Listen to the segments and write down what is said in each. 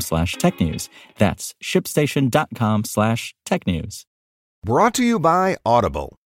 slash technews. That's shipstation.com slash tech news. Brought to you by Audible.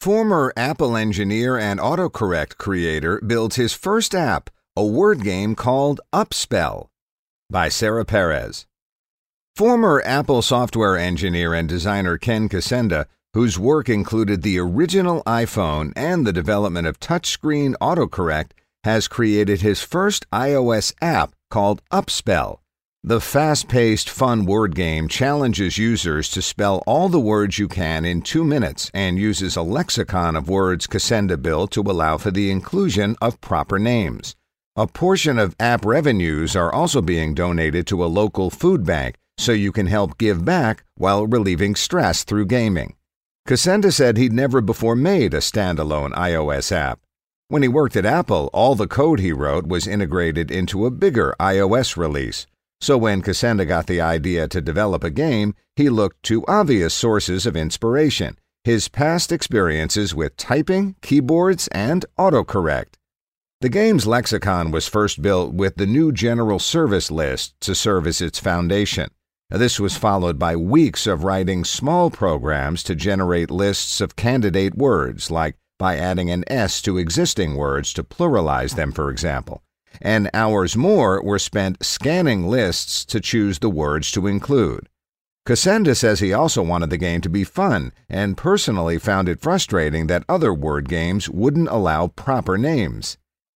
Former Apple engineer and autocorrect creator builds his first app, a word game called Upspell, by Sarah Perez. Former Apple software engineer and designer Ken Kocienda, whose work included the original iPhone and the development of touchscreen autocorrect, has created his first iOS app called Upspell. The fast paced, fun word game challenges users to spell all the words you can in two minutes and uses a lexicon of words Kocienda built to allow for the inclusion of proper names. A portion of app revenues are also being donated to a local food bank so you can help give back while relieving stress through gaming. Kocienda said he'd never before made a standalone iOS app. When he worked at Apple, all the code he wrote was integrated into a bigger iOS release. So when Kocienda got the idea to develop a game, he looked to obvious sources of inspiration his past experiences with typing, keyboards, and autocorrect. The game's lexicon was first built with the new General Service List to serve as its foundation. This was followed by weeks of writing small programs to generate lists of candidate words, like by adding an S to existing words to pluralize them, for example and hours more were spent scanning lists to choose the words to include. Kocienda says he also wanted the game to be fun and personally found it frustrating that other word games wouldn't allow proper names.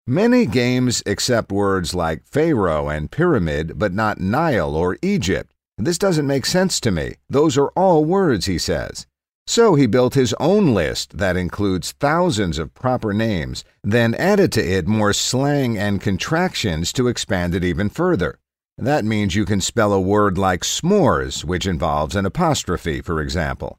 Many games accept words like Pharaoh and pyramid, but not Nile or Egypt. This doesn't make sense to me. Those are all words, he says. So he built his own list that includes thousands of proper names, then added to it more slang and contractions to expand it even further. That means you can spell a word like s'mores, which involves an apostrophe, for example.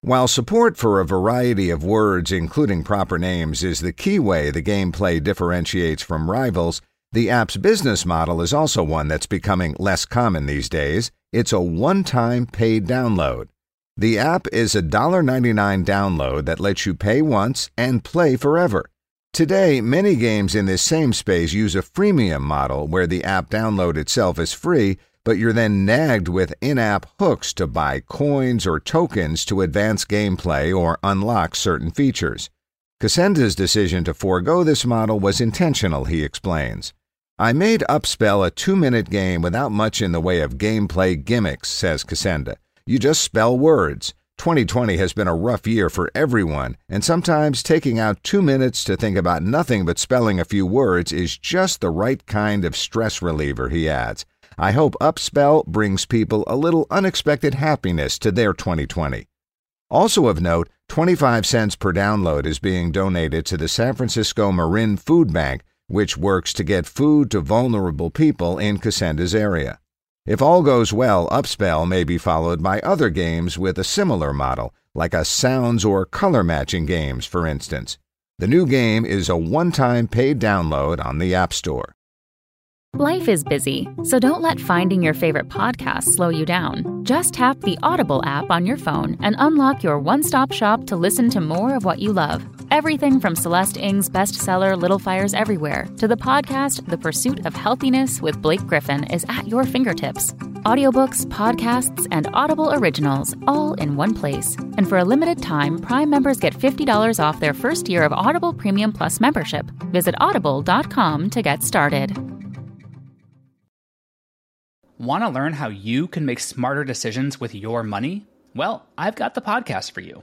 While support for a variety of words, including proper names, is the key way the gameplay differentiates from rivals, the app's business model is also one that's becoming less common these days. It's a one time paid download. The app is a $1.99 download that lets you pay once and play forever. Today, many games in this same space use a freemium model where the app download itself is free, but you're then nagged with in app hooks to buy coins or tokens to advance gameplay or unlock certain features. Kocienda's decision to forego this model was intentional, he explains. I made Upspell a two minute game without much in the way of gameplay gimmicks, says Kocienda. You just spell words. 2020 has been a rough year for everyone, and sometimes taking out two minutes to think about nothing but spelling a few words is just the right kind of stress reliever, he adds. I hope Upspell brings people a little unexpected happiness to their 2020. Also of note, 25 cents per download is being donated to the San Francisco Marin Food Bank, which works to get food to vulnerable people in Kocienda's area. If all goes well, Upspell may be followed by other games with a similar model, like a sounds or color matching games, for instance. The new game is a one time paid download on the App Store. Life is busy, so don't let finding your favorite podcast slow you down. Just tap the Audible app on your phone and unlock your one stop shop to listen to more of what you love. Everything from Celeste Ng's bestseller Little Fires Everywhere to the podcast The Pursuit of Healthiness with Blake Griffin is at your fingertips. Audiobooks, podcasts, and Audible originals all in one place. And for a limited time, Prime members get $50 off their first year of Audible Premium Plus membership. Visit audible.com to get started. Want to learn how you can make smarter decisions with your money? Well, I've got the podcast for you.